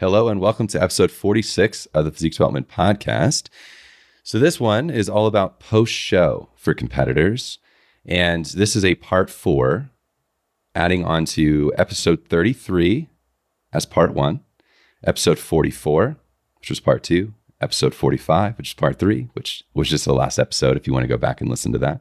Hello, and welcome to episode 46 of the Physique Development Podcast. So, this one is all about post show for competitors. And this is a part four, adding on to episode 33 as part one, episode 44, which was part two, episode 45, which is part three, which was just the last episode if you want to go back and listen to that.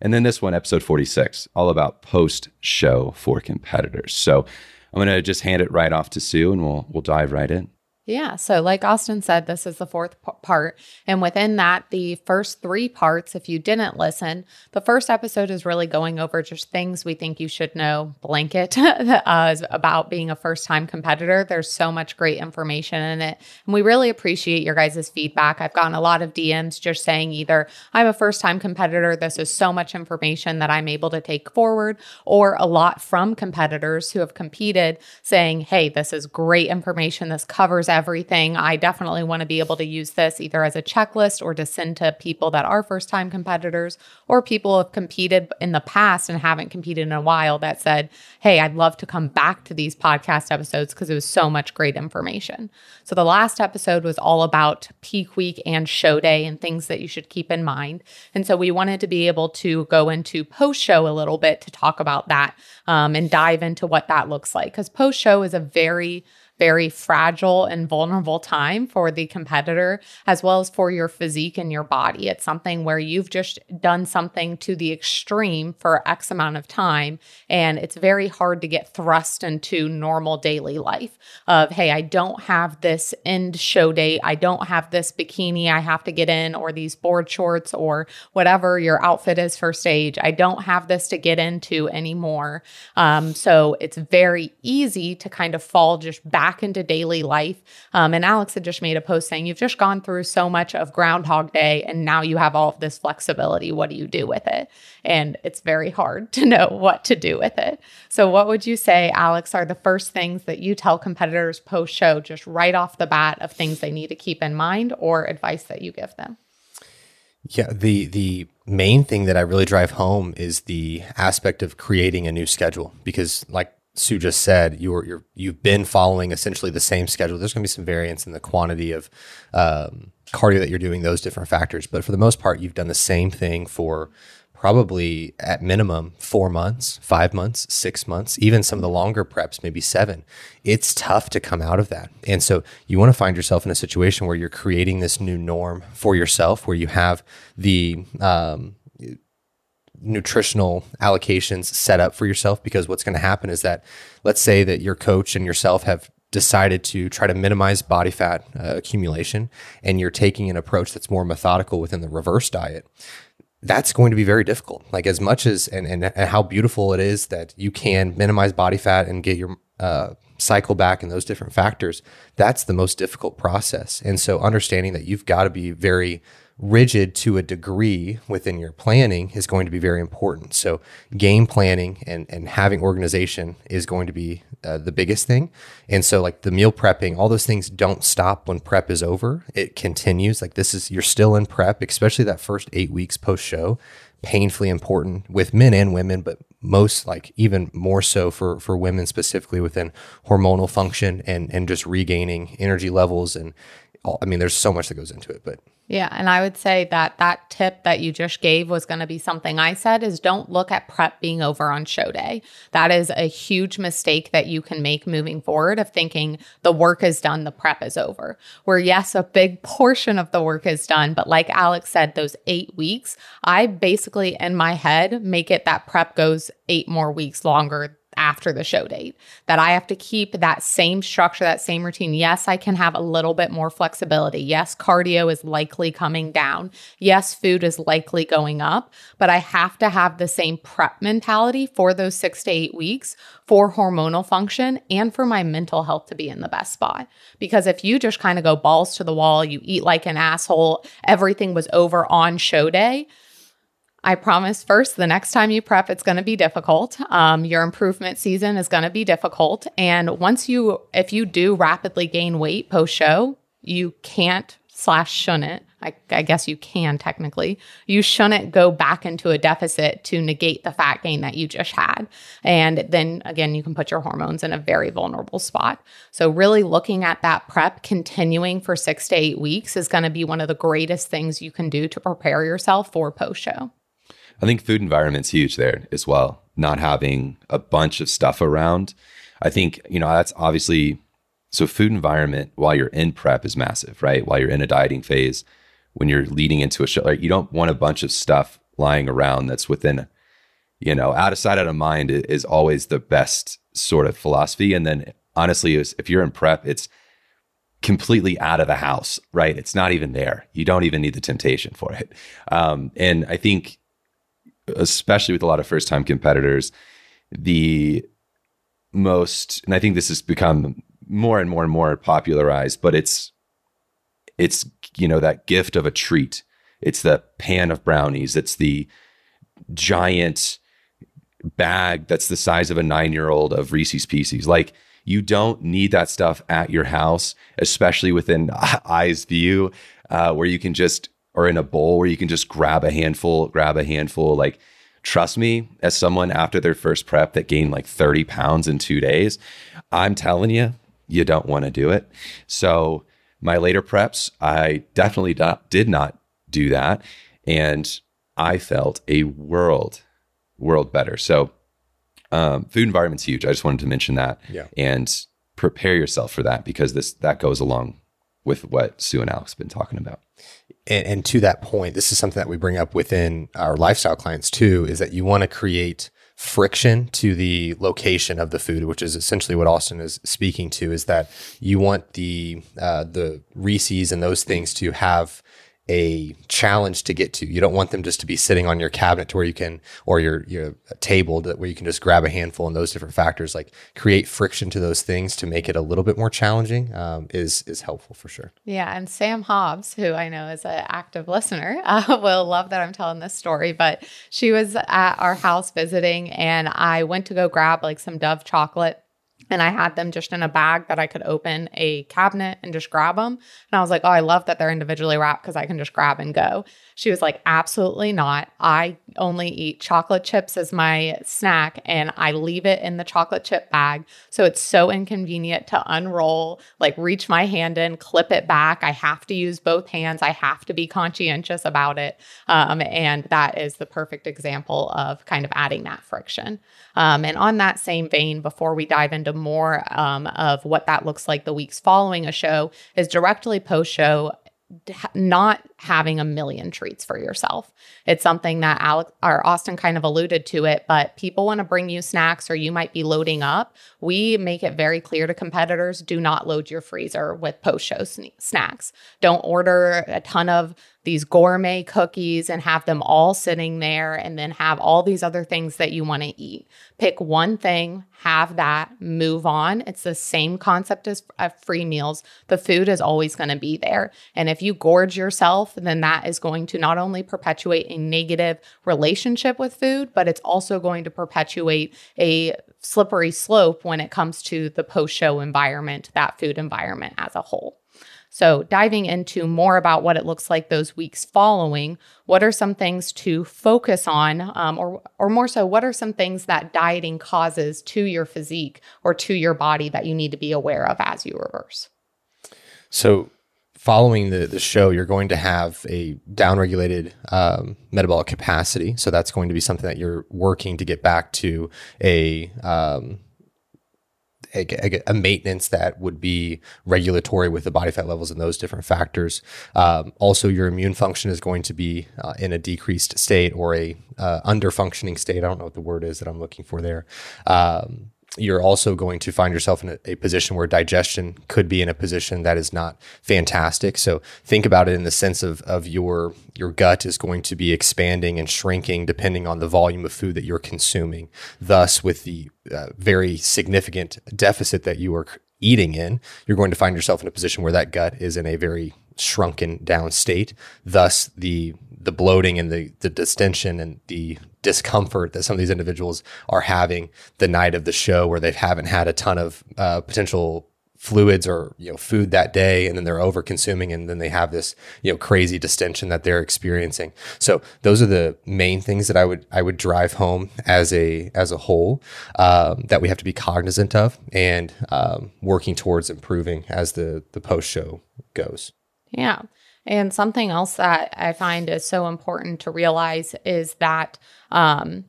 And then this one, episode 46, all about post show for competitors. So I'm going to just hand it right off to Sue and we'll, we'll dive right in. Yeah. So, like Austin said, this is the fourth p- part. And within that, the first three parts, if you didn't listen, the first episode is really going over just things we think you should know, blanket, uh, about being a first time competitor. There's so much great information in it. And we really appreciate your guys' feedback. I've gotten a lot of DMs just saying either, I'm a first time competitor, this is so much information that I'm able to take forward, or a lot from competitors who have competed saying, hey, this is great information. This covers everything. I definitely want to be able to use this either as a checklist or to send to people that are first time competitors or people who have competed in the past and haven't competed in a while that said, Hey, I'd love to come back to these podcast episodes because it was so much great information. So the last episode was all about peak week and show day and things that you should keep in mind. And so we wanted to be able to go into post show a little bit to talk about that um, and dive into what that looks like because post show is a very very fragile and vulnerable time for the competitor, as well as for your physique and your body. It's something where you've just done something to the extreme for X amount of time, and it's very hard to get thrust into normal daily life of, hey, I don't have this end show date, I don't have this bikini I have to get in, or these board shorts, or whatever your outfit is for stage. I don't have this to get into anymore. Um, so it's very easy to kind of fall just back back into daily life. Um, and Alex had just made a post saying, You've just gone through so much of Groundhog Day, and now you have all of this flexibility. What do you do with it? And it's very hard to know what to do with it. So, what would you say, Alex, are the first things that you tell competitors post show, just right off the bat, of things they need to keep in mind or advice that you give them? Yeah, the the main thing that I really drive home is the aspect of creating a new schedule because like Sue just said, you're you're you've been following essentially the same schedule. There's going to be some variance in the quantity of um, cardio that you're doing, those different factors, but for the most part, you've done the same thing for probably at minimum four months, five months, six months, even some of the longer preps, maybe seven. It's tough to come out of that, and so you want to find yourself in a situation where you're creating this new norm for yourself, where you have the um, nutritional allocations set up for yourself because what's going to happen is that let's say that your coach and yourself have decided to try to minimize body fat uh, accumulation and you're taking an approach that's more methodical within the reverse diet that's going to be very difficult. Like as much as and, and, and how beautiful it is that you can minimize body fat and get your uh, cycle back and those different factors that's the most difficult process. And so understanding that you've got to be very rigid to a degree within your planning is going to be very important. So, game planning and, and having organization is going to be uh, the biggest thing. And so, like the meal prepping, all those things don't stop when prep is over. It continues. Like, this is, you're still in prep, especially that first eight weeks post show. Painfully important with men and women, but most like even more so for for women specifically within hormonal function and and just regaining energy levels and all, I mean, there's so much that goes into it, but yeah, and I would say that that tip that you just gave was going to be something I said is don't look at prep being over on show day. That is a huge mistake that you can make moving forward of thinking the work is done, the prep is over. Where yes, a big portion of the work is done, but like Alex said, those 8 weeks, I basically in my head make it that prep goes 8 more weeks longer after the show date that I have to keep that same structure, that same routine. Yes, I can have a little bit more flexibility. Yes, cardio is likely coming down. Yes, food is likely going up, but I have to have the same prep mentality for those six to eight weeks for hormonal function and for my mental health to be in the best spot. Because if you just kind of go balls to the wall, you eat like an asshole, everything was over on show day, I promise first, the next time you prep, it's going to be difficult. Um, your improvement season is going to be difficult. And once you, if you do rapidly gain weight post show, you can't slash shouldn't I, I, guess you can technically, you shouldn't go back into a deficit to negate the fat gain that you just had. And then again, you can put your hormones in a very vulnerable spot. So, really looking at that prep continuing for six to eight weeks is going to be one of the greatest things you can do to prepare yourself for post show. I think food environment's huge there as well. Not having a bunch of stuff around. I think, you know, that's obviously so food environment while you're in prep is massive, right? While you're in a dieting phase, when you're leading into a show, like you don't want a bunch of stuff lying around that's within, you know, out of sight, out of mind is always the best sort of philosophy. And then honestly, if you're in prep, it's completely out of the house, right? It's not even there. You don't even need the temptation for it. Um, and I think, especially with a lot of first time competitors, the most, and I think this has become more and more and more popularized, but it's it's you know that gift of a treat. It's the pan of brownies. It's the giant bag that's the size of a nine year old of Reese's Pieces. Like you don't need that stuff at your house, especially within eyes view, uh, where you can just or in a bowl where you can just grab a handful, grab a handful. Like trust me, as someone after their first prep that gained like 30 pounds in two days, I'm telling you, you don't want to do it. So my later preps, I definitely did not do that. And I felt a world, world better. So um, food environment's huge. I just wanted to mention that. Yeah. And prepare yourself for that because this that goes along with what Sue and Alex have been talking about. And, and, to that point, this is something that we bring up within our lifestyle clients too, is that you want to create friction to the location of the food, which is essentially what Austin is speaking to, is that you want the uh, the Reese's and those things to have a challenge to get to. You don't want them just to be sitting on your cabinet to where you can, or your your table that where you can just grab a handful and those different factors. Like create friction to those things to make it a little bit more challenging um, is is helpful for sure. Yeah, and Sam Hobbs, who I know is an active listener, uh, will love that I'm telling this story. But she was at our house visiting, and I went to go grab like some Dove chocolate and I had them just in a bag that I could open a cabinet and just grab them. And I was like, oh, I love that they're individually wrapped because I can just grab and go. She was like, absolutely not. I only eat chocolate chips as my snack and I leave it in the chocolate chip bag. So it's so inconvenient to unroll, like reach my hand in, clip it back. I have to use both hands. I have to be conscientious about it. Um, and that is the perfect example of kind of adding that friction. Um, and on that same vein, before we dive into more um, of what that looks like the weeks following a show, is directly post show not having a million treats for yourself. It's something that Alex or Austin kind of alluded to it, but people want to bring you snacks or you might be loading up. We make it very clear to competitors do not load your freezer with post show sn- snacks. Don't order a ton of these gourmet cookies and have them all sitting there and then have all these other things that you want to eat. Pick one thing, have that, move on. It's the same concept as uh, free meals. The food is always going to be there. And if you gorge yourself, then that is going to not only perpetuate a negative relationship with food, but it's also going to perpetuate a slippery slope when it comes to the post show environment, that food environment as a whole. So, diving into more about what it looks like those weeks following, what are some things to focus on, um, or, or more so, what are some things that dieting causes to your physique or to your body that you need to be aware of as you reverse? So, following the, the show, you're going to have a downregulated um, metabolic capacity. So, that's going to be something that you're working to get back to a um, a, a, maintenance that would be regulatory with the body fat levels and those different factors. Um, also, your immune function is going to be uh, in a decreased state or a uh, under functioning state. I don't know what the word is that I'm looking for there. Um, you're also going to find yourself in a, a, position where digestion could be in a position that is not fantastic. So think about it in the sense of, of your your gut is going to be expanding and shrinking depending on the volume of food that you're consuming. Thus, with the uh, very significant deficit that you are eating in, you're going to find yourself in a position where that gut is in a very shrunken down state. Thus, the the bloating and the the distension and the discomfort that some of these individuals are having the night of the show, where they haven't had a ton of uh, potential fluids or you know food that day and then they're over consuming and then they have this you know crazy distension that they're experiencing. So those are the main things that i would i would drive home as a as a whole um, that we have to be cognizant of and um, working towards improving as the the post show goes. Yeah and something else that i find is so important to realize is that um,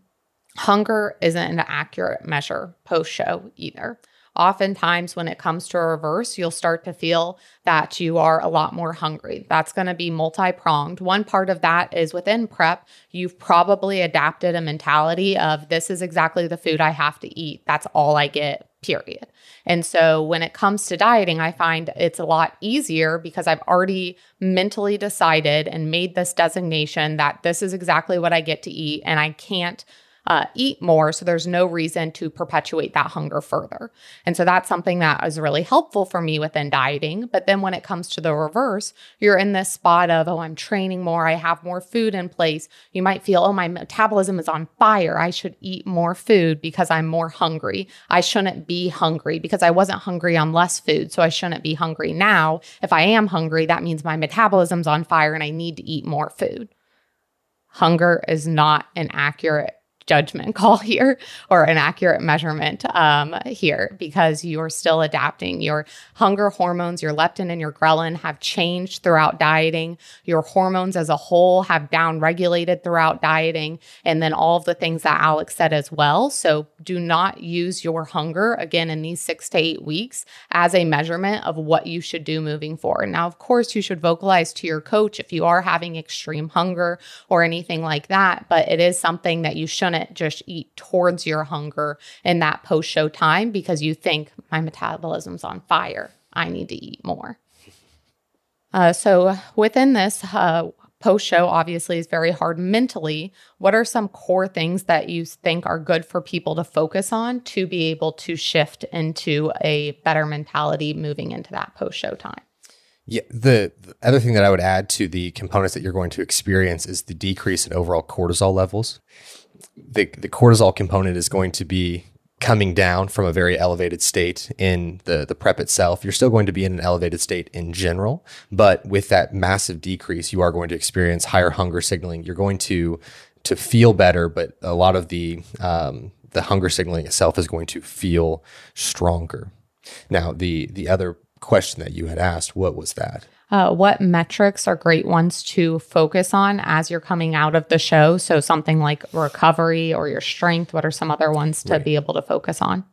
hunger isn't an accurate measure post show either oftentimes when it comes to a reverse, you'll start to feel that you are a lot more hungry. That's going to be multi pronged. One part of that is within prep, you've probably adapted a mentality of this is exactly the food I have to eat. That's all I get, period. And so when it comes to dieting, I find it's a lot easier because I've already mentally decided and made this designation that this is exactly what I get to eat and I can't uh, eat more. So there's no reason to perpetuate that hunger further. And so that's something that is really helpful for me within dieting. But then when it comes to the reverse, you're in this spot of, oh, I'm training more, I have more food in place. You might feel, oh, my metabolism is on fire. I should eat more food because I'm more hungry. I shouldn't be hungry because I wasn't hungry on less food. So I shouldn't be hungry now. If I am hungry, that means my metabolism's on fire and I need to eat more food. Hunger is not an accurate judgment call here or an accurate measurement um, here because you're still adapting. Your hunger hormones, your leptin and your ghrelin have changed throughout dieting. Your hormones as a whole have down regulated throughout dieting. And then all of the things that Alex said as well. So do not use your hunger again in these six to eight weeks as a measurement of what you should do moving forward. Now, of course, you should vocalize to your coach if you are having extreme hunger or anything like that, but it is something that you shouldn't just eat towards your hunger in that post show time because you think my metabolism's on fire. I need to eat more. Uh, so within this, uh, post show obviously is very hard mentally. What are some core things that you think are good for people to focus on to be able to shift into a better mentality moving into that post show time? Yeah, the, the, other thing that I would add to the components that you're going to experience is the decrease in overall cortisol levels. The, the cortisol component is going to be coming down from a very elevated state in the, the prep itself. You're still going to be in an elevated state in general, but with that massive decrease, you are going to experience higher hunger signaling. You're going to to feel better, but a lot of the um, the hunger signaling itself is going to feel stronger. Now, the the other question that you had asked, what was that? Uh, what metrics are great ones to focus on as you're coming out of the show? So, something like recovery or your strength, what are some other ones to right. be able to focus on?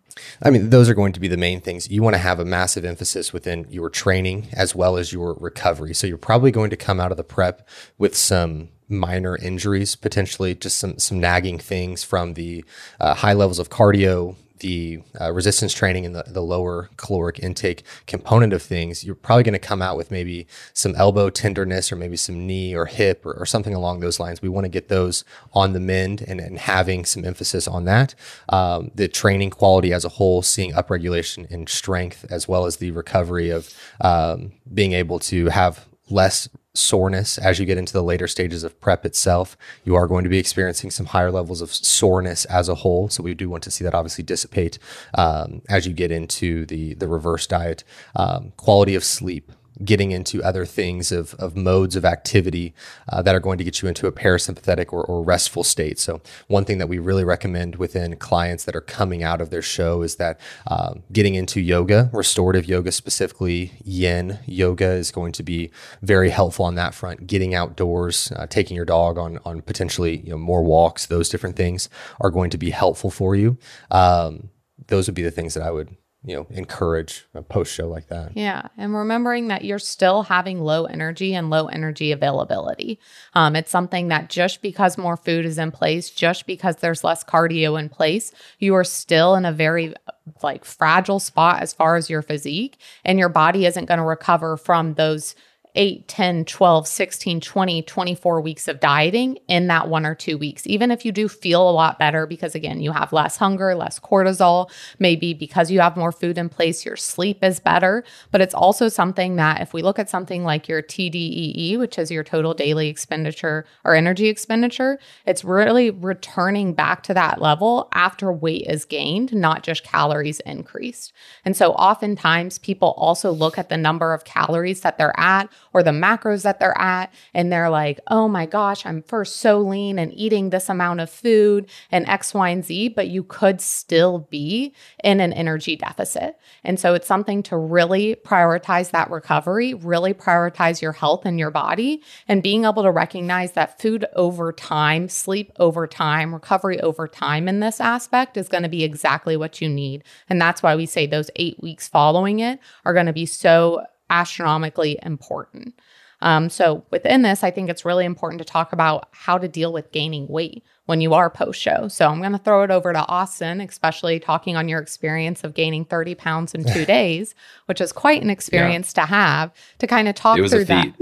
I mean, those are going to be the main things. You want to have a massive emphasis within your training as well as your recovery. So, you're probably going to come out of the prep with some minor injuries, potentially just some some nagging things from the uh, high levels of cardio, the uh, resistance training and the, the lower caloric intake component of things, you're probably going to come out with maybe some elbow tenderness or maybe some knee or hip or, or something along those lines. We want to get those on the mend and, and having some emphasis on that. Um, the training quality as a whole, seeing upregulation in strength, as well as the recovery of um, being able to have less soreness as you get into the later stages of prep itself. You are going to be experiencing some higher levels of soreness as a whole. So we do want to see that obviously dissipate um, as you get into the the reverse diet. Um, quality of sleep getting into other things of, of modes of activity uh, that are going to get you into a parasympathetic or, or, restful state. So, one thing that we really recommend within clients that are coming out of their show is that um, getting into yoga, restorative yoga, specifically yin yoga, is going to be very helpful on that front. Getting outdoors, uh, taking your dog on, on potentially you know, more walks, those different things are going to be helpful for you. Um, those would be the things that I would you know encourage a post show like that. Yeah and remembering that you're still having low energy and low energy availability. Um, it's something that just because more food is in place just because there's less cardio in place you are still in a very like fragile spot as far as your physique and your body isn't going to recover from those 8, 10, 12, 16, 20, 24 weeks of dieting in that one or two weeks. Even if you do feel a lot better, because again, you have less hunger, less cortisol, maybe because you have more food in place, your sleep is better. But it's also something that if we look at something like your TDEE, which is your total daily expenditure or energy expenditure, it's really returning back to that level after weight is gained, not just calories increased. And so oftentimes people also look at the number of calories that they're at or the macros that they're at. And they're like, oh my gosh, I'm first so lean and eating this amount of food and X, Y, and Z, but you could still be in an energy deficit. And so it's something to really prioritize that recovery, really prioritize your health and your body, and being able to recognize that food over time, sleep over time, recovery over time in this aspect is going to be exactly what you need. And that's why we say those eight weeks following it are going to be so astronomically important. Um, so, within this, I think it's really important to talk about how to deal with gaining weight when you are post show. So, I'm going to throw it over to Austin, especially talking on your experience of gaining 30 pounds in two days, which is quite an experience yeah. to have to kind of talk through that.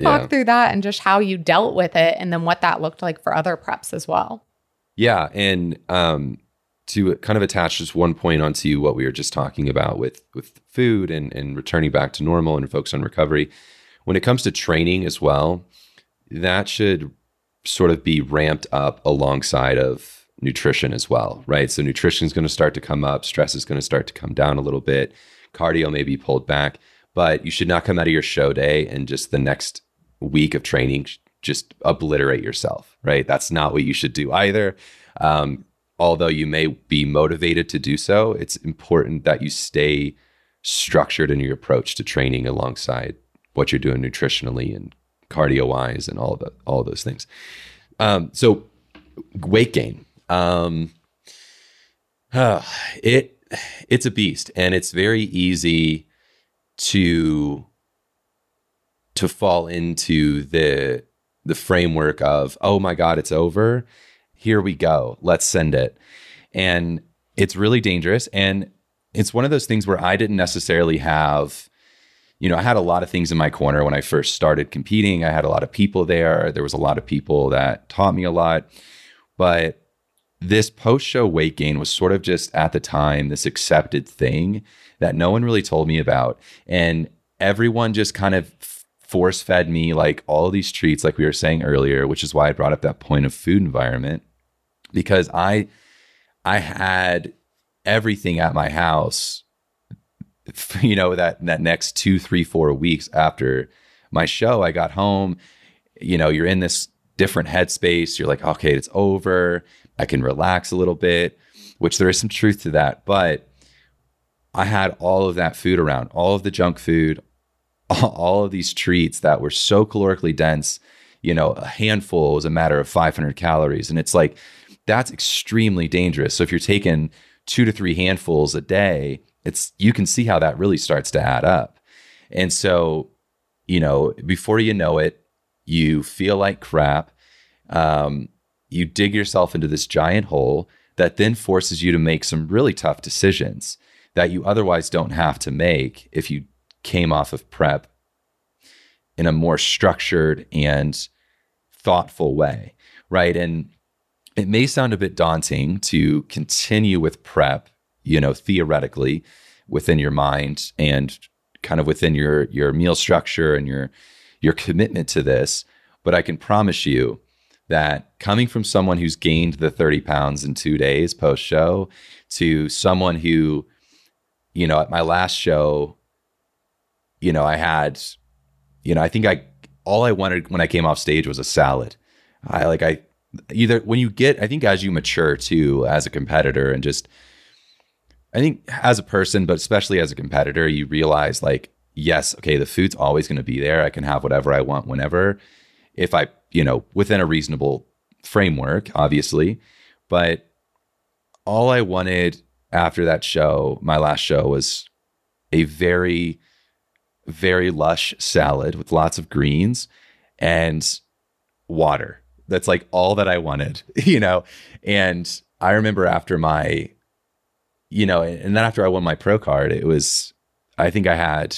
talk yeah. through that and just how you dealt with it and then what that looked like for other preps as well. Yeah. And, um, to kind of attach just one point onto what we were just talking about with with food and and returning back to normal and focus on recovery. When it comes to training as well that should sort of be ramped up alongside of nutrition as well right? So nutrition is going to start to come up stress is going to start to come down a little bit cardio may be pulled back but you should not come out of your show day and just the next week of training just obliterate yourself right? That's not what you should do either. Um, although you may be motivated to do so, it's important that you stay structured in your approach to training alongside what you're doing nutritionally and cardio wise and all of the, all those things. Um, so weight gain, um, uh, it it's a beast, and it's very easy to to fall into the the framework of oh my god it's over here we go. Let's send it. And it's really dangerous. And it's one of those things where I didn't necessarily have, you know, I had a lot of things in my corner when I first started competing. I had a lot of people there. There was a lot of people that taught me a lot. But this post show weight gain was sort of just at the time this accepted thing that no one really told me about. And everyone just kind of force fed me like all these treats, like we were saying earlier, which is why I brought up that point of food environment because I I had everything at my house you know that that next two three four weeks after my show i got home you know you're in this different headspace. You're like okay it's over. I can relax a little bit which there is some truth to that but i had all of that food around all of the junk food all of these treats that were so calorically dense you know a handful was a matter of 500 calories. And it's like that's extremely dangerous. So if you're taking two to three handfuls a day, it's you can see how that really starts to add up. And so, you know, before you know it, you feel like crap. Um, you dig yourself into this giant hole that then forces you to make some really tough decisions that you otherwise don't have to make if you came off of prep in a more structured and thoughtful way, right? And it may sound a bit daunting to continue with prep, you know, theoretically within your mind and kind of within your your meal structure and your your commitment to this, but I can promise you that coming from someone who's gained the 30 pounds in 2 days post show to someone who you know, at my last show, you know, I had you know, I think I all I wanted when I came off stage was a salad. I like I either when you get i think as you mature too as a competitor and just i think as a person but especially as a competitor you realize like yes okay the food's always going to be there. I can have whatever i want whenever. If i you know within a reasonable framework obviously. But all i wanted after that show my last show was a very very lush salad with lots of greens and water that's like all that I wanted, you know? And I remember after my, you know, and then after I won my pro card, it was, I think I had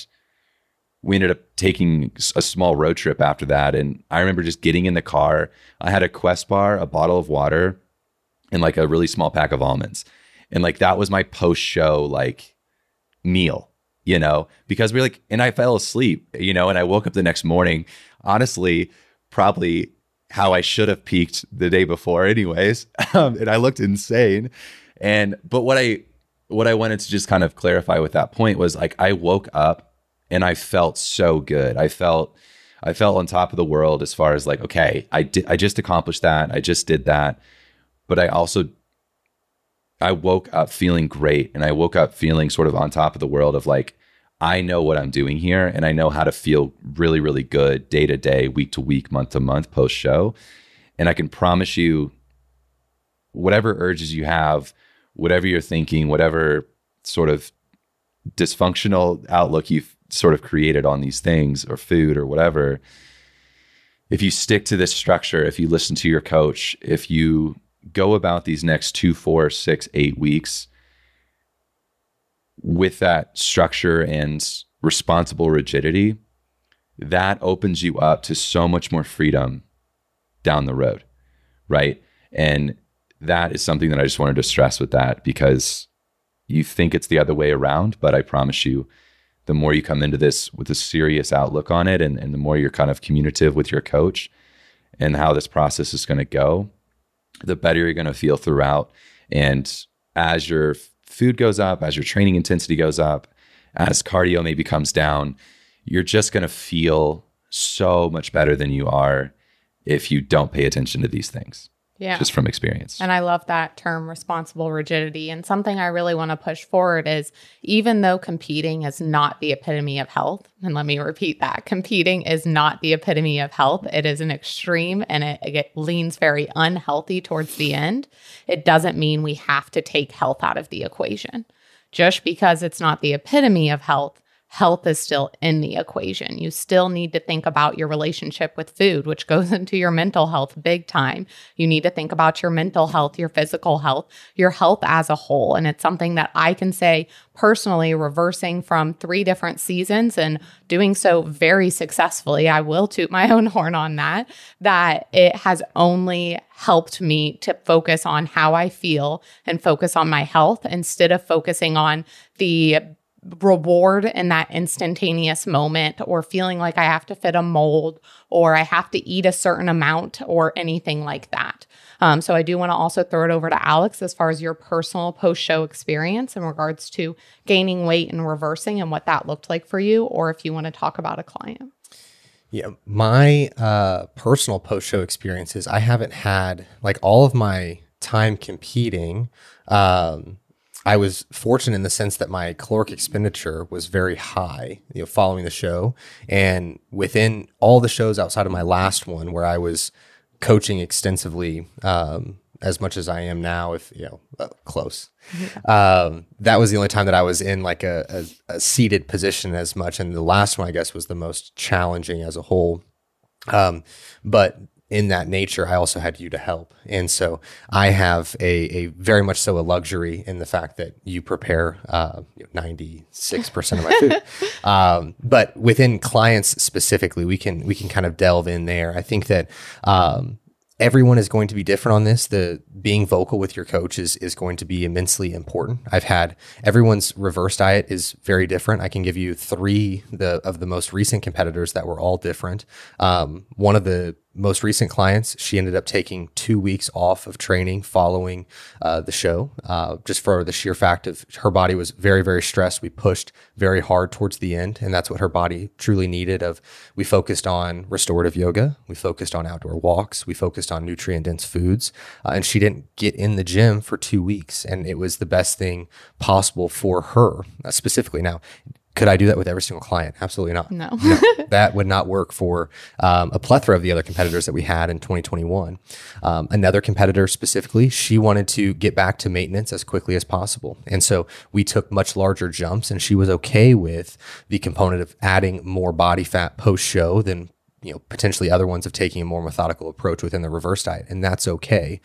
we ended up taking a small road trip after that. And I remember just getting in the car. I had a Quest bar, a bottle of water, and like a really small pack of almonds. And like that was my post show like meal, you know, because we are like, and I fell asleep, you know, and I woke up the next morning, honestly, probably how I should have peaked the day before, anyways. Um, and I looked insane. And, but what I, what I wanted to just kind of clarify with that point was like, I woke up and I felt so good. I felt, I felt on top of the world as far as like, okay, I did, I just accomplished that. I just did that. But I also I woke up feeling great and I woke up feeling sort of on top of the world of like, I know what I'm doing here and I know how to feel really, really good day to day, week to week, month to month post show. And I can promise you, whatever urges you have, whatever you're thinking, whatever sort of dysfunctional outlook you've sort of created on these things or food or whatever, if you stick to this structure, if you listen to your coach, if you go about these next two, four, six, eight weeks with that structure and responsible rigidity, that opens you up to so much more freedom down the road. Right. And that is something that I just wanted to stress with that because you think it's the other way around, but I promise you, the more you come into this with a serious outlook on it and, and the more you're kind of communicative with your coach and how this process is going to go, the better you're going to feel throughout. And as your food goes up, as your training intensity goes up, as cardio maybe comes down, you're just going to feel so much better than you are if you don't pay attention to these things. Yeah. Just from experience. And I love that term responsible rigidity. And something I really want to push forward is even though competing is not the epitome of health, and let me repeat that competing is not the epitome of health, it is an extreme and it, it leans very unhealthy towards the end. It doesn't mean we have to take health out of the equation. Just because it's not the epitome of health health is still in the equation. You still need to think about your relationship with food, which goes into your mental health big time. You need to think about your mental health, your physical health, your health as a whole. And it's something that I can say personally, reversing from three different seasons and doing so very successfully. I will toot my own horn on that, that it has only helped me to focus on how I feel and focus on my health instead of focusing on the reward in that instantaneous moment or feeling like I have to fit a mold or I have to eat a certain amount or anything like that. Um, so I do want to also throw it over to Alex as far as your personal post show experience in regards to gaining weight and reversing and what that looked like for you, or if you want to talk about a client. Yeah, my uh, personal post show experiences, I haven't had like all of my time competing. Um, I was fortunate in the sense that my caloric expenditure was very high, you know, following the show. And within all the shows outside of my last one, where I was coaching extensively, um, as much as I am now, if you know, uh, close. Um, that was the only time that I was in like a, a, a, seated position as much. And the last one, I guess, was the most challenging as a whole. Um, but in that nature, I also had you to help. And so I have a, a very much so a luxury in the fact that you prepare uh, 96% of my food. um, but within clients specifically, we can, we can kind of delve in there. I think that, um, everyone is going to be different on this. The being vocal with your coach is, is going to be immensely important. I've had everyone's reverse diet is very different. I can give you three the of the most recent competitors that were all different. Um, one of the most recent clients, she ended up taking two weeks off of training following uh, the show, uh, just for the sheer fact of her body was very, very stressed. We pushed very hard towards the end, and that's what her body truly needed. Of we focused on restorative yoga, we focused on outdoor walks, we focused on nutrient dense foods, uh, and she didn't get in the gym for two weeks, and it was the best thing possible for her uh, specifically. Now, could I do that with every single client? Absolutely not. No, no that would not work for um, a plethora of the other competitors that we had in 2021. Um, another competitor specifically, she wanted to get back to maintenance as quickly as possible, and so we took much larger jumps, and she was okay with the component of adding more body fat post show than you know potentially other ones of taking a more methodical approach within the reverse diet and that's okay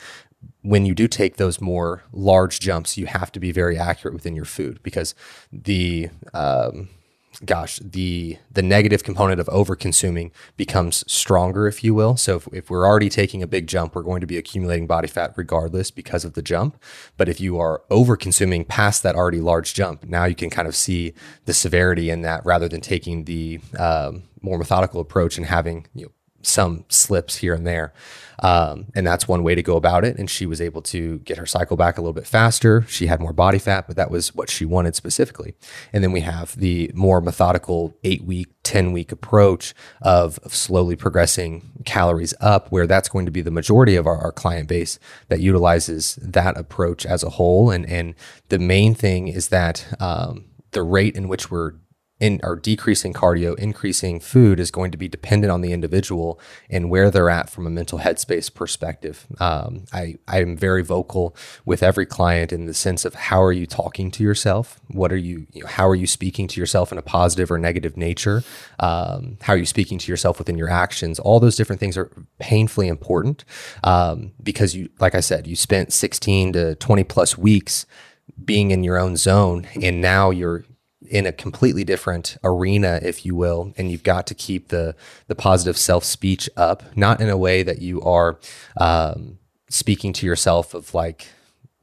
when you do take those more large jumps, you have to be very accurate within your food because the um, gosh, the the negative component of over consuming becomes stronger, if you will. So if, if we're already taking a big jump, we're going to be accumulating body fat regardless because of the jump. But if you are over consuming past that already large jump, now you can kind of see the severity in that rather than taking the um, more methodical approach and having you know, some slips here and there. Um, and that's one way to go about it. And she was able to get her cycle back a little bit faster. She had more body fat, but that was what she wanted specifically. And then we have the more methodical eight week, 10 week approach of, of slowly progressing calories up, where that's going to be the majority of our, our client base that utilizes that approach as a whole. And, and the main thing is that um, the rate in which we're in or decreasing cardio, increasing food is going to be dependent on the individual and where they're at from a mental headspace perspective. Um, I I am very vocal with every client in the sense of how are you talking to yourself? What are you, you know, how are you speaking to yourself in a positive or negative nature? Um, how are you speaking to yourself within your actions? All those different things are painfully important um, because you, like I said, you spent 16 to 20 plus weeks being in your own zone and now you're in a completely different arena, if you will, and you've got to keep the the positive self speech up, not in a way that you are um, speaking to yourself of like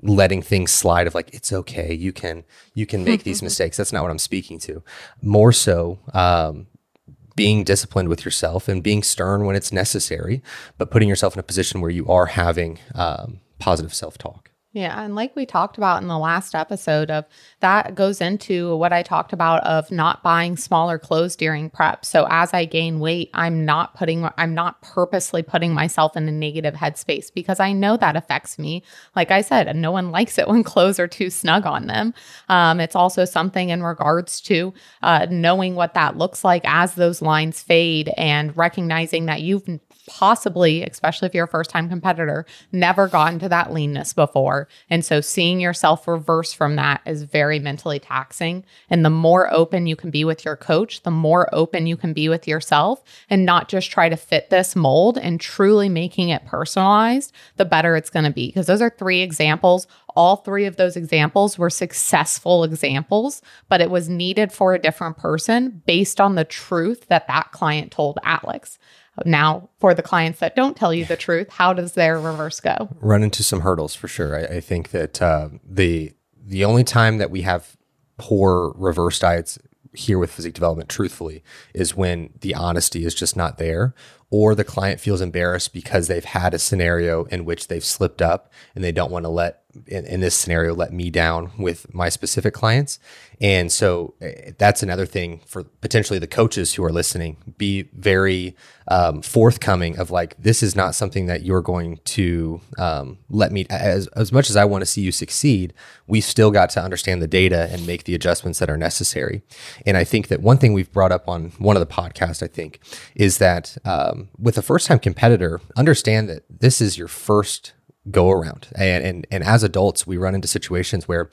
letting things slide of like it's okay you can you can make these mistakes. That's not what i'm speaking to. More so um, being disciplined with yourself and being stern when it's necessary but putting yourself in a position where you are having um, positive self-talk yeah. And like we talked about in the last episode of that goes into what I talked about of not buying smaller clothes during prep. So as I gain weight, I'm not putting, I'm not purposely putting myself in a negative headspace because I know that affects me. Like I said, no one likes it when clothes are too snug on them. Um, it's also something in regards to uh, knowing what that looks like as those lines fade and recognizing that you've possibly, especially if you're a first time competitor, never gotten to that leanness before. And so seeing yourself reverse from that is very mentally taxing. And the more open you can be with your coach, the more open you can be with yourself and not just try to fit this mold and truly making it personalized, the better it's going to be. Because those are three examples. All three of those examples were successful examples, but it was needed for a different person based on the truth that that client told Alex. Now, for the clients that don't tell you the truth, how does their reverse go? Run into some hurdles for sure. I, I think that uh, the the only time that we have poor reverse diets here with physique development, truthfully, is when the honesty is just not there, or the client feels embarrassed because they've had a scenario in which they've slipped up and they don't want to let in, in, this scenario let me down with my specific clients. And so eh, that's another thing for potentially the coaches who are listening. Be very um, forthcoming of like this is not something that you're going to um, let me as, as much as i want to see you succeed we still got to understand the data and make the adjustments that are necessary. And i think that one thing we've brought up on one of the podcasts i think is that um, with a first time competitor understand that this is your first go around. And, and and as adults, we run into situations where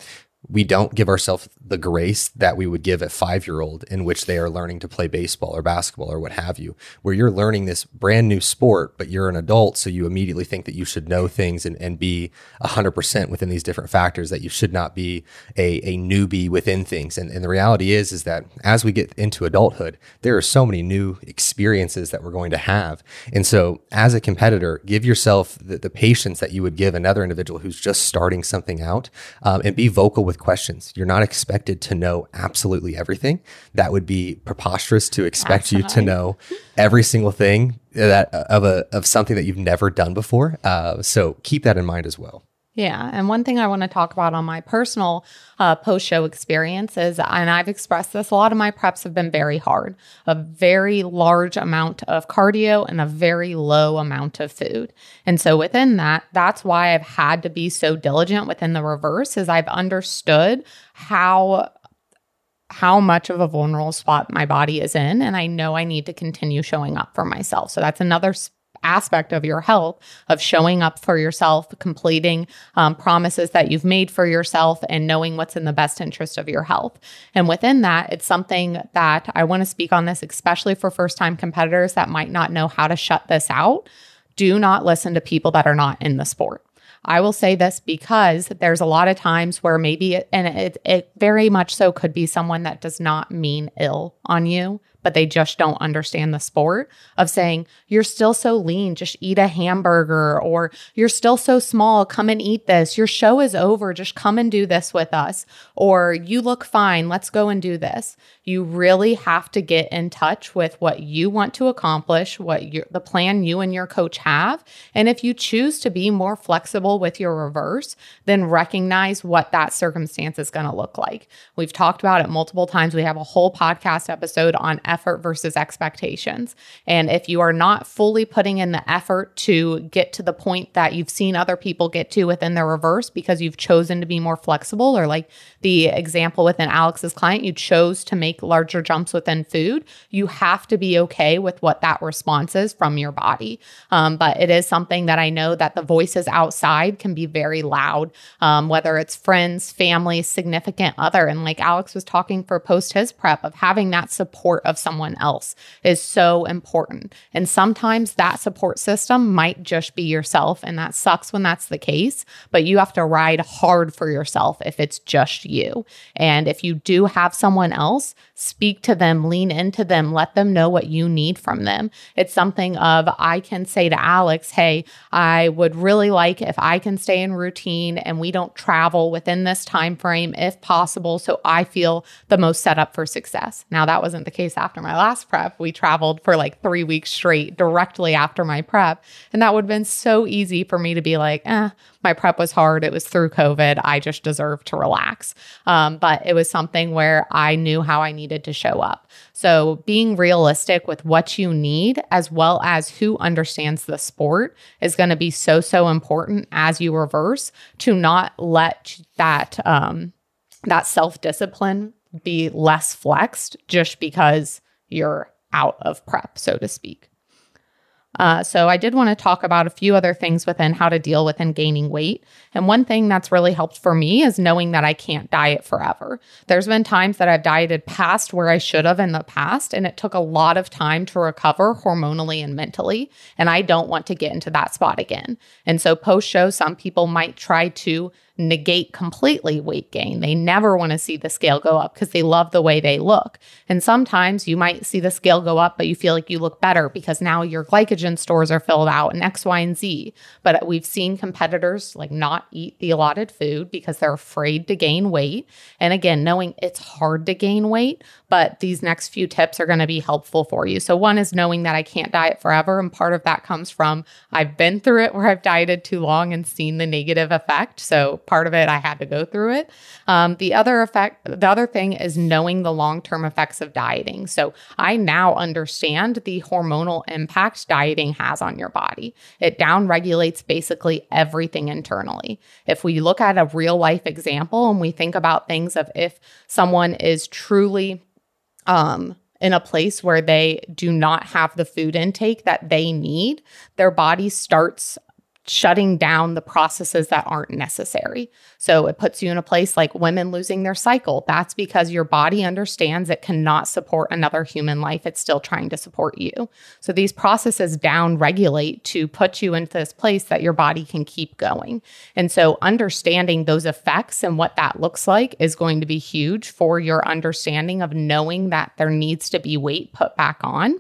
we don't give ourselves the grace that we would give a five year old in which they are learning to play baseball or basketball or what have you, where you're learning this brand new sport, but you're an adult. So you immediately think that you should know things and, and be 100% within these different factors, that you should not be a, a newbie within things. And, and the reality is, is that as we get into adulthood, there are so many new experiences that we're going to have. And so as a competitor, give yourself the, the patience that you would give another individual who's just starting something out um, and be vocal with questions. You're not expected to know absolutely everything. That would be preposterous to expect you to know every single thing that of a of something that you've never done before. Uh, so keep that in mind as well. Yeah. And one thing I want to talk about on my personal uh, post show experience is, and I've expressed this, a lot of my preps have been very hard, a very large amount of cardio and a very low amount of food. And so within that, that's why I've had to be so diligent within the reverse, is I've understood how how much of a vulnerable spot my body is in and i know i need to continue showing up for myself so that's another aspect of your health of showing up for yourself, completing um, promises that you've made for yourself, and knowing what's in the best interest of your health. And within that, it's something that I want to speak on this, especially for first time competitors that might not know how to shut this out. Do not listen to people that are not in the sport. I will say this because there's a lot of times where maybe, it, and it, it very much so could be someone that does not mean ill on you, but they just don't understand the sport of saying, you're still so lean, just eat a hamburger, or you're still so small, come and eat this. Your show is over, just come and do this with us. Or you look fine, let's go and do this. You really have to get in touch with what you want to accomplish, what you, the plan you and your coach have. And if you choose to be more flexible with your reverse, then recognize what that circumstance is going to look like. We've talked about it multiple times. We have a whole podcast episode on effort versus expectations. And if you are not fully putting in the effort to get to the point that you've seen other people get to within the reverse because you've chosen to be more flexible, or like the example within Alex's client, you chose to make larger jumps within food, you have to be okay with what that response is from your body. Um, but it is something that I know that the voices outside can be very loud, um, whether it's friends, family, significant other. And like Alex was talking for post his prep of having that support of someone else is so important. And sometimes that support system might just be yourself. And that sucks when that's the case, but you have to ride hard for yourself if it's just you. And if you do have someone else, speak to them, lean into them, let them know what you need from them. It's something of I can say to Alex, hey, I would really like if I can stay in routine and we don't travel within this time frame if possible so I feel the most set up for success. Now that wasn't the case after my last prep. We traveled for like 3 weeks straight directly after my prep, and that would have been so easy for me to be like, "Eh, my prep was hard. It was through COVID. I just deserve to relax. Um, but it was something where I knew how I needed to show up. So being realistic with what you need, as well as who understands the sport, is going to be so, so important as you reverse to not let that, um, that self discipline be less flexed just because you're out of prep, so to speak. Uh, so I did want to talk about a few other things within how to deal with and gaining weight. And one thing that's really helped for me is knowing that I can't diet forever. There's been times that I've dieted past where I should have in the past, and it took a lot of time to recover hormonally and mentally. And I don't want to get into that spot again. And so post show, some people might try to negate completely weight gain. They never want to see the scale go up because they love the way they look. And sometimes you might see the scale go up, but you feel like you look better because now your glycogen stores are filled out and X, Y, and Z. But we've seen competitors like not eat the allotted food because they're afraid to gain weight. And again, knowing it's hard to gain weight, but these next few tips are going to be helpful for you. So, one is knowing that I can't diet forever. And part of that comes from I've been through it where I've dieted too long and seen the negative effect. So, part of it, I had to go through it. Um, the other effect, the other thing is knowing the long term effects of dieting. So I now understand the hormonal impact dieting has on your body. It down regulates basically everything internally. If we look at a real life example and we think about things of if someone is truly, um, in a place where they do not have the food intake that they need, their body starts shutting down the processes that aren't necessary. So it puts you in a place like women losing their cycle. That's because your body understands it cannot support another human life. It's still trying to support you. So these processes down regulate to put you into this place that your body can keep going. And so understanding those effects and what that looks like is going to be huge for your understanding of knowing that there needs to be weight put back on.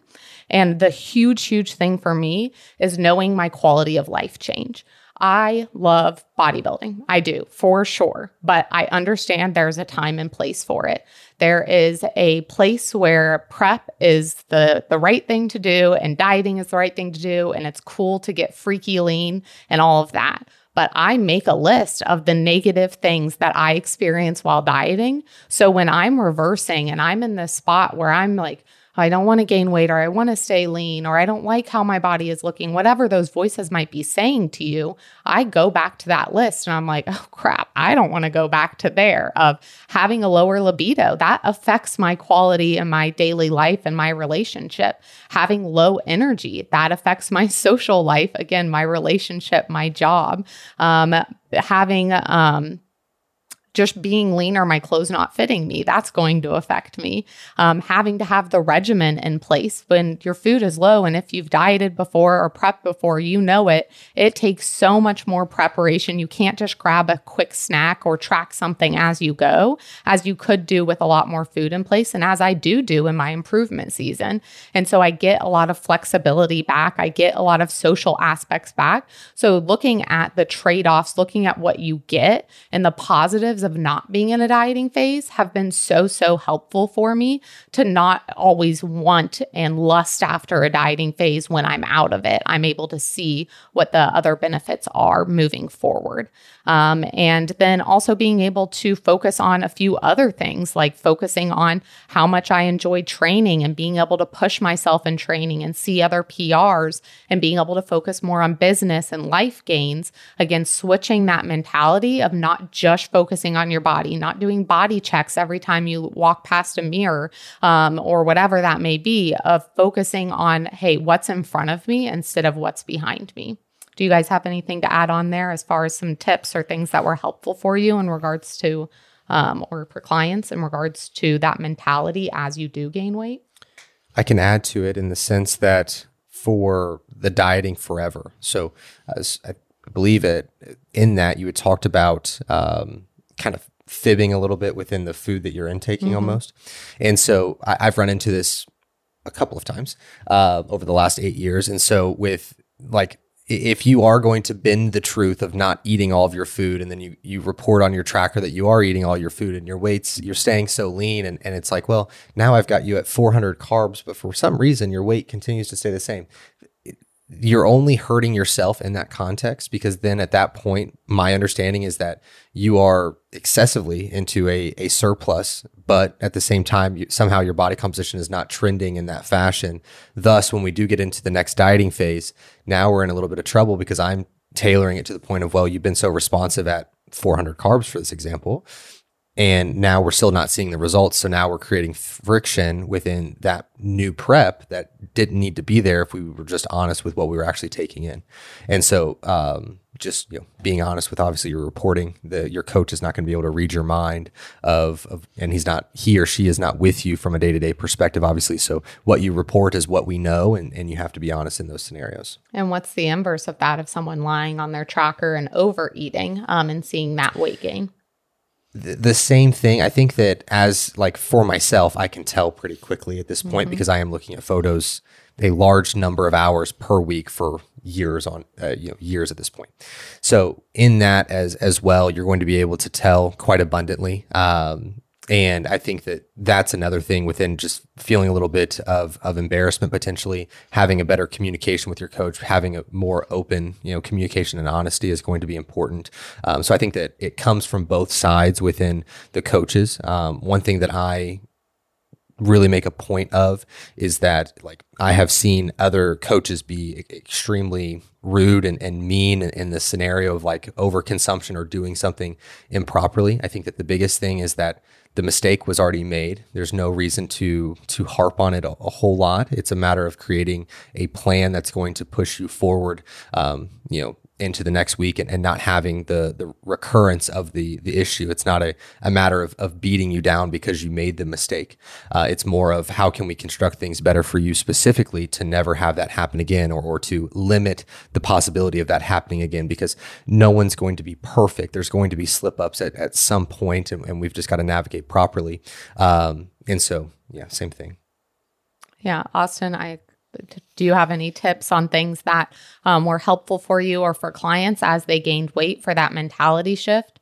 And the huge, huge thing for me is knowing my quality of life change. I love bodybuilding. I do for sure, but I understand there's a time and place for it. There is a place where prep is the the right thing to do and dieting is the right thing to do and it's cool to get freaky lean and all of that. But I make a list of the negative things that I experience while dieting. So when I'm reversing and I'm in this spot where I'm like, I don't want to gain weight or I want to stay lean or I don't like how my body is looking, whatever those voices might be saying to you, I go back to that list and I'm like, oh crap, I don't want to go back to there of having a lower libido. That affects my quality in my daily life and my relationship. Having low energy, that affects my social life. Again, my relationship, my job. Um, having, um, just being leaner, my clothes not fitting me, that's going to affect me. Um, having to have the regimen in place when your food is low. And if you've dieted before or prepped before, you know it. It takes so much more preparation. You can't just grab a quick snack or track something as you go, as you could do with a lot more food in place. And as I do do in my improvement season. And so I get a lot of flexibility back. I get a lot of social aspects back. So looking at the trade offs, looking at what you get and the positives of not being in a dieting phase have been so, so helpful for me to not always want and lust after a dieting phase when I'm out of it. I'm able to see what the other benefits are moving forward. Um, and then also being able to focus on a few other things, like focusing on how much I enjoy training and being able to push myself in training and see other PRs and being able to focus more on business and life gains. Again, switching that mentality of not just focusing on your body, not doing body checks every time you walk past a mirror um, or whatever that may be, of focusing on, hey, what's in front of me instead of what's behind me. Do you guys have anything to add on there as far as some tips or things that were helpful for you in regards to, um, or for clients in regards to that mentality as you do gain weight? I can add to it in the sense that for the dieting forever. So, I believe it, in that you had talked about um, kind of fibbing a little bit within the food that you're intaking mm-hmm. almost. And so I, have run into this a couple of times uh, over the last eight years. And so with like if you are going to bend the truth of not eating all of your food and then you, you report on your tracker that you are eating all your food and your weights, you're staying so lean and, and it's like, well, now I've got you at 400 carbs, but for some reason your weight continues to stay the same you're only hurting yourself in that context because then at that point my understanding is that you are excessively into a, a surplus but at the same time you, somehow your body composition is not trending in that fashion. Thus when we do get into the next dieting phase now we're in a little bit of trouble because i'm tailoring it to the point of well you've been so responsive at 400 carbs for this example and now we're still not seeing the results. So now we're creating friction within that new prep that didn't need to be there if we were just honest with what we were actually taking in. And so, um, just you know, being honest with obviously your reporting, the, your coach is not going to be able to read your mind of, of, and he's not, he or she is not with you from a day to day perspective, obviously. So what you report is what we know, and, and you have to be honest in those scenarios. And what's the inverse of that of someone lying on their tracker and overeating um, and seeing that weight gain? The, same thing. I think that as like for myself, I can tell pretty quickly at this point mm-hmm. because I am looking at photos a large number of hours per week for years on uh, you know years at this point. So in that as as well, you're going to be able to tell quite abundantly. Um, and I think that that's another thing within just feeling a little bit of, of embarrassment, potentially having a better communication with your coach, having a more open, you know, communication and honesty is going to be important. Um, so I think that it comes from both sides within the coaches. Um, one thing that I really make a point of is that like I have seen other coaches be extremely rude and, and mean in, in the scenario of like overconsumption or doing something improperly. I think that the biggest thing is that the mistake was already made. There's no reason to to harp on it a, a, whole lot. It's a matter of creating a plan that's going to push you forward. Um, you know, into the next week and, and not having the the recurrence of the the issue. It's not a, a matter of, of beating you down because you made the mistake. Uh, it's more of how can we construct things better for you specifically to never have that happen again or, or to limit the possibility of that happening again because no one's going to be perfect. There's going to be slip ups at, at some point and, and we've just got to navigate properly. Um, and so, yeah, same thing. Yeah, Austin, I do you have any tips on things that um, were helpful for you or for clients as they gained weight for that mentality shift?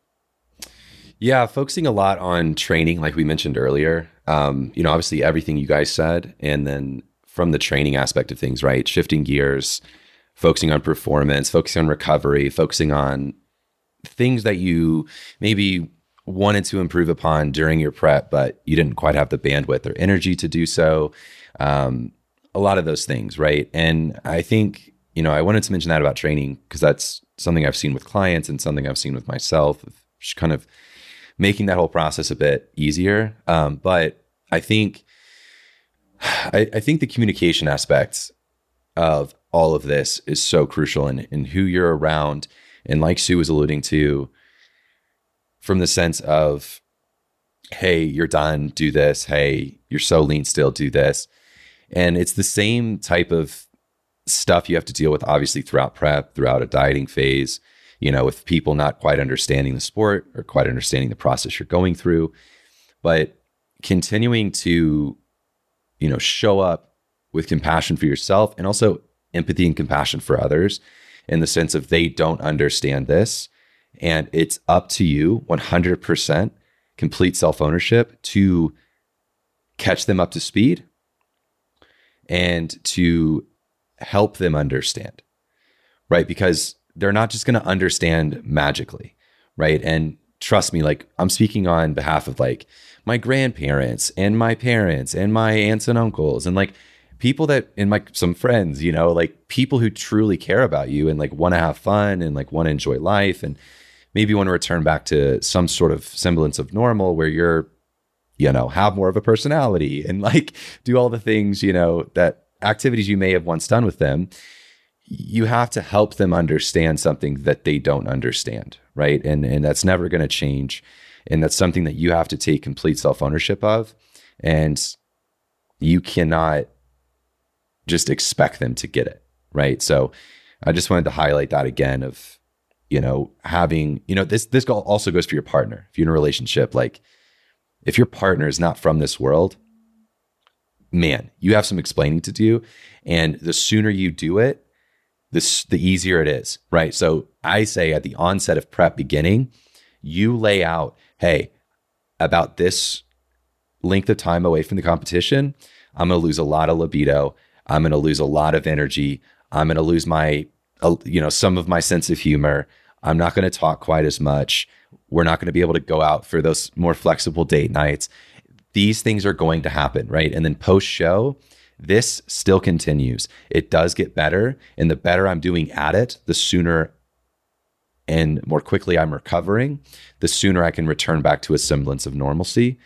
Yeah, focusing a lot on training, like we mentioned earlier. Um, you know, obviously everything you guys said, and then from the training aspect of things, right? Shifting gears, focusing on performance, focusing on recovery, focusing on things that you maybe wanted to improve upon during your prep, but you didn't quite have the bandwidth or energy to do so. Um, a lot of those things, right? And I think, you know, I wanted to mention that about training because that's something I've seen with clients and something I've seen with myself, just kind of making that whole process a bit easier. Um, but I think, I, I, think the communication aspect of all of this is so crucial in, in who you're around. And like Sue was alluding to, from the sense of, hey, you're done, do this. Hey, you're so lean still, do this. And it's the same type of stuff you have to deal with, obviously, throughout prep, throughout a dieting phase, you know, with people not quite understanding the sport or quite understanding the process you're going through. But continuing to, you know, show up with compassion for yourself and also empathy and compassion for others in the sense of they don't understand this. And it's up to you 100% complete self ownership to catch them up to speed and to help them understand, right? Because they're not just going to understand magically, right? And trust me, like I'm speaking on behalf of like my grandparents and my parents and my aunts and uncles and like people that and like some friends, you know, like people who truly care about you and like want to have fun and like want to enjoy life and maybe want to return back to some sort of semblance of normal where you're you know have more of a personality and like do all the things you know that activities you may have once done with them you have to help them understand something that they don't understand right? And and that's never going to change. And that's something that you have to take complete self ownership of. And you cannot just expect them to get it right? So i just wanted to highlight that again of you know having you know this this also goes for your partner. If you're in a relationship like if your partner is not from this world man you have some explaining to do and the sooner you do it this the easier it is, right? So I say at the onset of prep beginning, you lay out, hey, about this length of time away from the competition, I'm going to lose a lot of libido. I'm going to lose a lot of energy. I'm going to lose my, uh, you know, some of my sense of humor. I'm not going to talk quite as much. We're not going to be able to go out for those more flexible date nights. These things are going to happen, right? And then post show, this still continues. It does get better. And the better I'm doing at it, the sooner and more quickly I'm recovering, the sooner I can return back to a semblance of normalcy.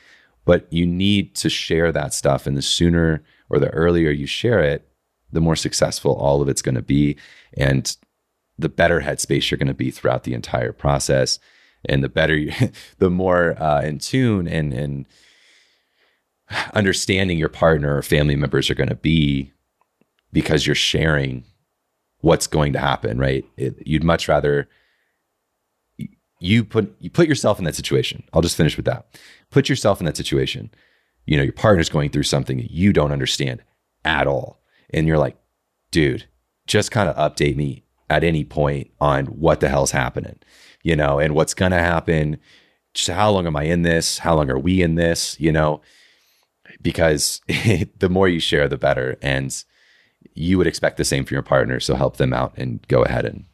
But you need to share that stuff. And the sooner or the earlier you share it, the more successful all of it's going to be. And the better headspace you're going to be throughout the entire process. And the better, you, the more uh, in tune and, and, understanding your partner or family members are going to be because you're sharing what's going to happen, right? It, you'd much rather you put you put yourself in that situation. I'll just finish with that. Put yourself in that situation. You know, your partner's going through something that you don't understand at all. And you're like, dude, just kind of update me at any point on what the hell's happening, you know, and what's going to happen. Just how long am I in this? How long are we in this? You know, because the more you share, the better. And you would expect the same from your partner. So help them out and go ahead and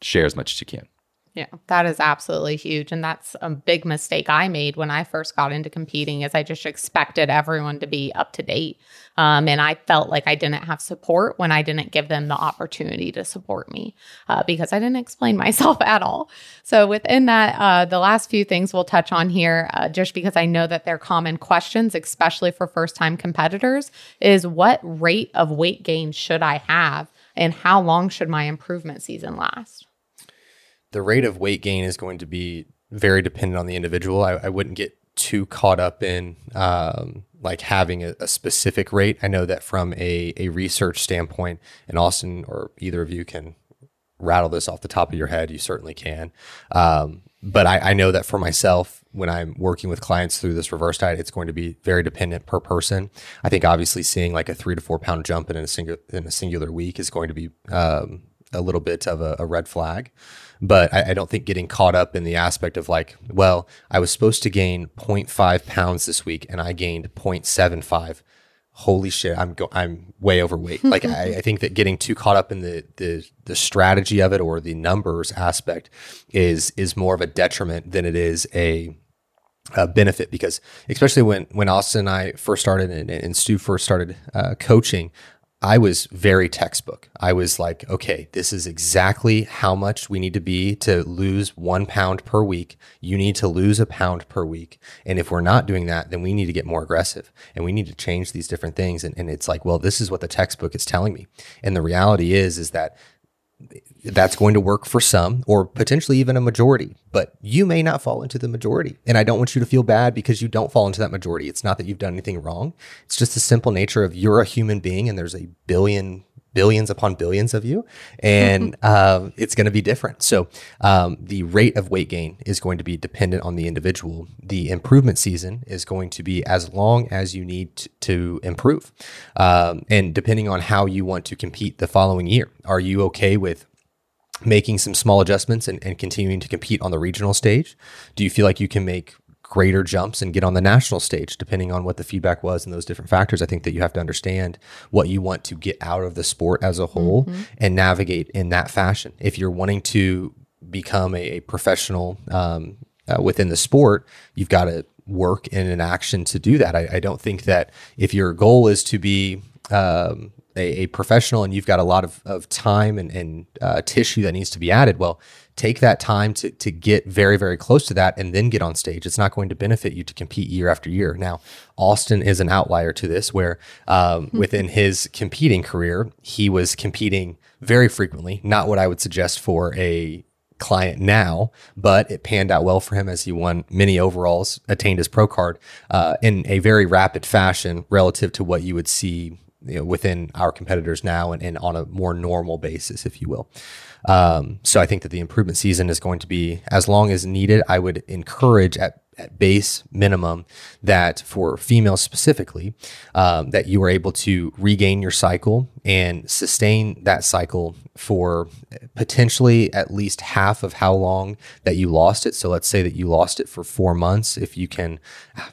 share as much as you can. Yeah, that is absolutely huge. And that's a big mistake I made when I first got into competing is I just expected everyone to be up to date. Um, and I felt like I didn't have support when I didn't give them the opportunity to support me uh, because I didn't explain myself at all. So within that, uh, the last few things we'll touch on here, uh, just because I know that they're common questions, especially for first time competitors, is what rate of weight gain should I have? And how long should my improvement season last? The rate of weight gain is going to be very dependent on the individual. I, I wouldn't get too caught up in um, like having a, a, specific rate. I know that from a, a research standpoint, and Austin or either of you can rattle this off the top of your head. You certainly can. Um, but I, I, know that for myself, when I'm working with clients through this reverse diet, it's going to be very dependent per person. I think obviously seeing like a three to four pound jump in a single in a singular week is going to be um, a little bit of a, a red flag. But I, I, don't think getting caught up in the aspect of like, well, I was supposed to gain 0.5 pounds this week and I gained 0.75. Holy shit, I'm go- I'm way overweight. like I, I, think that getting too caught up in the the the strategy of it or the numbers aspect is is more of a detriment than it is a uh, benefit because especially when when Austin and I first started and, and Stu first started uh, coaching, I was very textbook. I was like, okay, this is exactly how much we need to be to lose one pound per week. You need to lose a pound per week. And if we're not doing that, then we need to get more aggressive and we need to change these different things. And, and it's like, well, this is what the textbook is telling me. And the reality is, is that that's going to work for some or potentially even a majority, but you may not fall into the majority. And I don't want you to feel bad because you don't fall into that majority. It's not that you've done anything wrong. It's just the simple nature of you're a human being and there's a billion billions upon billions of you, and um, it's going to be different. So um, the rate of weight gain is going to be dependent on the individual. The improvement season is going to be as long as you need to, to improve, um, and depending on how you want to compete the following year. Are you okay with making some small adjustments and, and continuing to compete on the regional stage? Do you feel like you can make greater jumps and get on the national stage, depending on what the feedback was and those different factors. I think that you have to understand what you want to get out of the sport as a whole mm-hmm. and navigate in that fashion. If you're wanting to become a, a professional um, uh, within the sport, you've got to work in an action to do that. I, I, don't think that if your goal is to be um, a, a, professional and you've got a lot of, of time and, and uh, tissue that needs to be added, well, take that time to, to get very, very close to that and then get on stage. It's not going to benefit you to compete year after year. Now, Austin is an outlier to this, where um, mm-hmm. within his competing career, he was competing very frequently, not what I would suggest for a client now, but it panned out well for him as he won many overalls, attained his pro card uh, in a very rapid fashion relative to what you would see you know, within our competitors now and, and on a more normal basis, if you will. Um, so I think that the improvement season is going to be as long as needed. I would encourage at at base minimum that for females specifically um, that you are able to regain your cycle and sustain that cycle for potentially at least half of how long that you lost it. So let's say that you lost it for four months if you can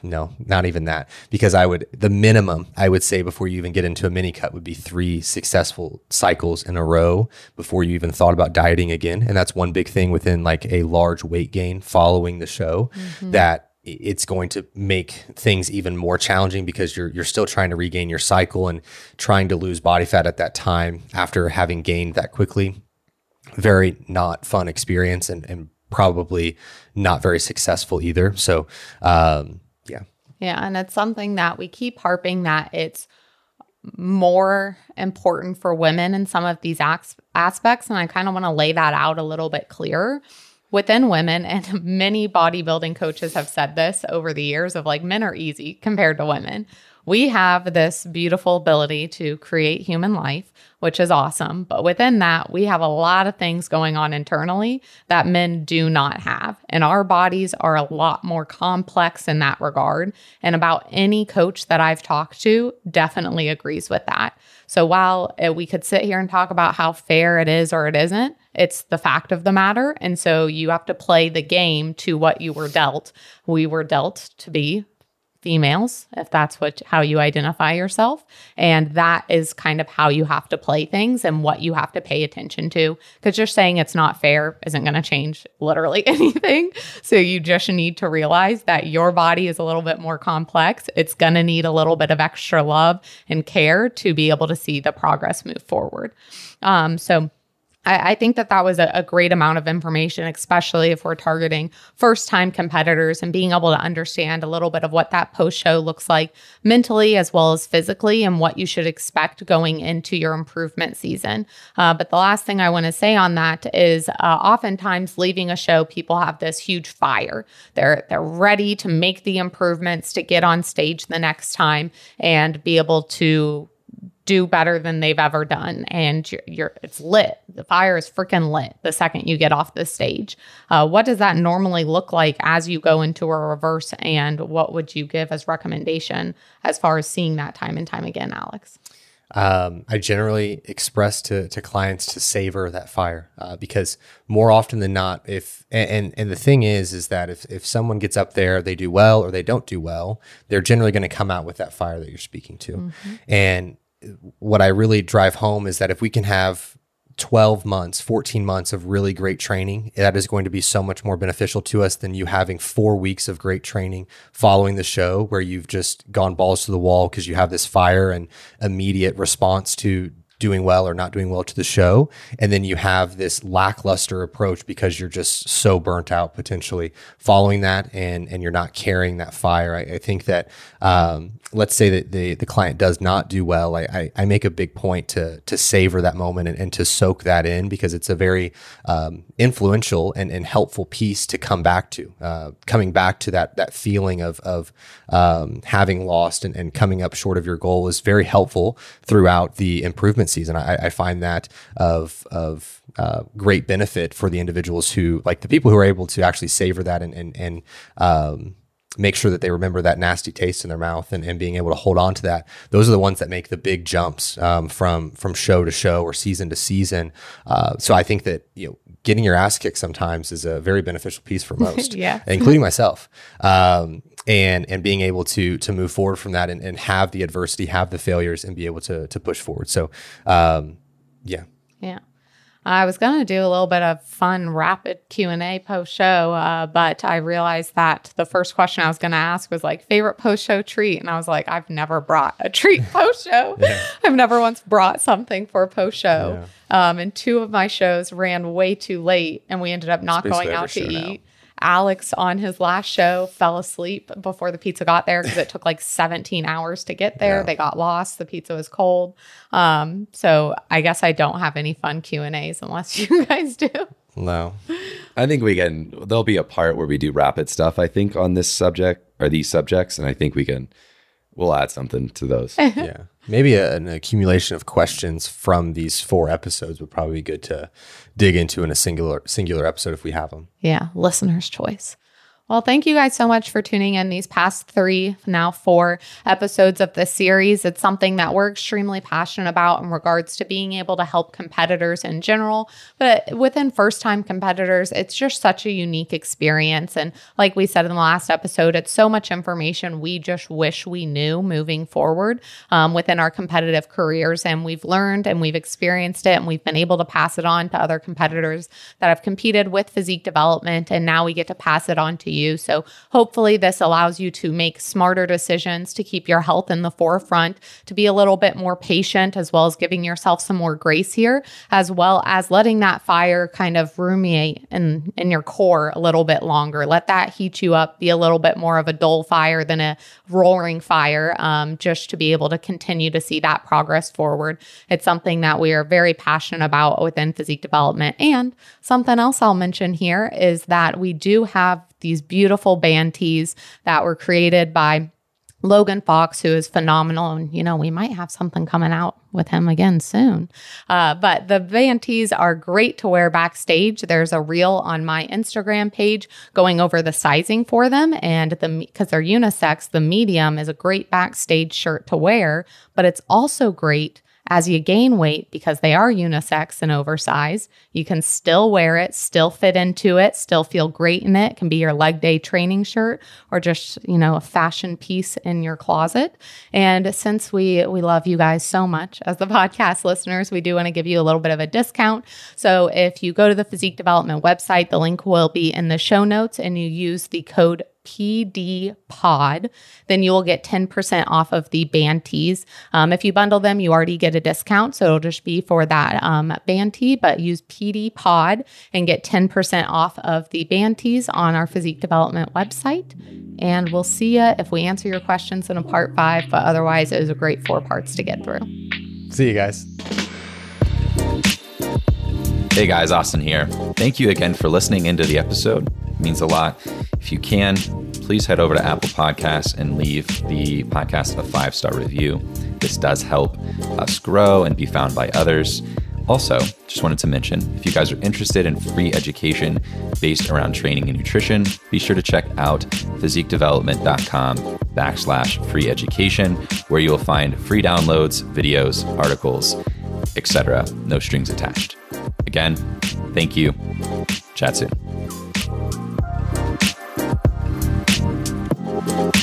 no not even that. Because i would the minimum i would say before you even get into a mini cut would be three successful cycles in a row before you even thought about dieting again. And that's one big thing within like a large weight gain following the show mm-hmm. that it's going to make things even more challenging because you're you're still trying to regain your cycle and trying to lose body fat at that time after having gained that quickly. Very not fun experience and, and probably not very successful either. So um, yeah. Yeah. And it's something that we keep harping that it's more important for women in some of these aspects. And I kind of want to lay that out a little bit clearer within women and many bodybuilding coaches have said this over the years of like men are easy compared to women. We have this beautiful ability to create human life which is awesome. But within that we have a lot of things going on internally that men do not have. And our bodies are a lot more complex in that regard. And about any coach that i've talked to definitely agrees with that. So while uh, we could sit here and talk about how fair it is or it isn't it's the fact of the matter. And so you have to play the game to what you were dealt. We were dealt to be females if that's what how you identify yourself. And that is kind of how you have to play things and what you have to pay attention to. Because just saying it's not fair isn't going to change literally anything. So you just need to realize that your body is a little bit more complex. It's going to need a little bit of extra love and care to be able to see the progress move forward. Um, so I, I think that that was a, a great amount of information, especially if we're targeting first time competitors and being able to understand a little bit of what that post show looks like mentally as well as physically and what you should expect going into your improvement season. Uh, but the last thing I want to say on that is uh, oftentimes leaving a show, people have this huge fire. They're they're ready to make the improvements to get on stage the next time and be able to do better than they've ever done. And you're, you're it's lit. The fire is freaking lit the second you get off the stage. Uh, what does that normally look like as you go into a reverse? And what would you give as recommendation as far as seeing that time and time again alex? Um, I generally express to, to clients to savor that fire uh, because more often than not, if and and the thing is, is that if if someone gets up there, they do well or they don't do well, they're generally going to come out with that fire that you're speaking to, mm-hmm. and what I really drive home is that if we can have 12 months, 14 months of really great training, that is going to be so much more beneficial to us than you having four weeks of great training following the show where you've just gone balls to the wall because you have this fire and immediate response to doing well or not doing well to the show. And then you have this lackluster approach because you're just so burnt out potentially following that and, and you're not carrying that fire. I, I think that, um, let's say that the, the client does not do well. I, I, I make a big point to, to savor that moment and, and to soak that in because it's a very, um, influential and, and helpful piece to come back to, uh, coming back to that, that feeling of, of, um, having lost and, and coming up short of your goal is very helpful throughout the improvement season. I, I find that of of uh, great benefit for the individuals who like the people who are able to actually savor that and and and um, make sure that they remember that nasty taste in their mouth and, and being able to hold on to that. Those are the ones that make the big jumps um, from from show to show or season to season. Uh, so I think that you know getting your ass kicked sometimes is a very beneficial piece for most, yeah. including myself. Um, and and being able to to move forward from that and, and have the adversity, have the failures, and be able to to push forward. So, um, yeah, yeah. I was going to do a little bit of fun, rapid Q and A post show, uh, but I realized that the first question I was going to ask was like favorite post show treat, and I was like, I've never brought a treat post show. yeah. I've never once brought something for a post show. Yeah. Um, and two of my shows ran way too late, and we ended up not going out to eat. Now. Alex on his last show fell asleep before the pizza got there because it took like 17 hours to get there. Yeah. They got lost. The pizza was cold. Um, so I guess I don't have any fun Q and A's unless you guys do. No. I think we can. There'll be a part where we do rapid stuff. I think on this subject or these subjects, and I think we can. We'll add something to those. yeah. Maybe a, an accumulation of questions from these four episodes would probably be good to dig into in a singular singular episode if we have them. Yeah, listener's choice. Well, thank you guys so much for tuning in these past three, now four episodes of this series. It's something that we're extremely passionate about in regards to being able to help competitors in general. But within first time competitors, it's just such a unique experience. And like we said in the last episode, it's so much information we just wish we knew moving forward um, within our competitive careers. And we've learned and we've experienced it and we've been able to pass it on to other competitors that have competed with physique development. And now we get to pass it on to you you. So hopefully, this allows you to make smarter decisions to keep your health in the forefront, to be a little bit more patient, as well as giving yourself some more grace here, as well as letting that fire kind of ruminate in, in your core a little bit longer. Let that heat you up, be a little bit more of a dull fire than a roaring fire, um, just to be able to continue to see that progress forward. It's something that we are very passionate about within physique development. And something else I'll mention here is that we do have these beautiful band tees that were created by Logan Fox, who is phenomenal. And, you know, we might have something coming out with him again soon. Uh, but the band tees are great to wear backstage. There's a reel on my Instagram page going over the sizing for them. And the because they're unisex, the medium is a great backstage shirt to wear, but it's also great as you gain weight, because they are unisex and oversized, you can still wear it, still fit into it, still feel great in it. it. can be your leg day training shirt or just, you know, a fashion piece in your closet. And since we we love you guys so much as the podcast listeners, we do want to give you a little bit of a discount. So if you go to the physique development website, the link will be in the show notes and you use the code PD pod, then you will get 10% off of the band tees. Um, if you bundle them, you already get a discount. So it'll just be for that um, band tee, but use PD pod and get 10% off of the band tees on our physique development website. And we'll see you if we answer your questions in a part five. But otherwise, it was a great four parts to get through. See you guys. Hey guys, Austin here. Thank you again for listening into the episode. It means a lot. If you can, please head over to Apple Podcasts and leave the podcast a five star review. This does help us grow and be found by others. Also, just wanted to mention if you guys are interested in free education based around training and nutrition, be sure to check out physiquedevelopment.com backslash free education, where you will find free downloads, videos, articles, etc. No strings attached. Again, thank you. Chat soon. Thank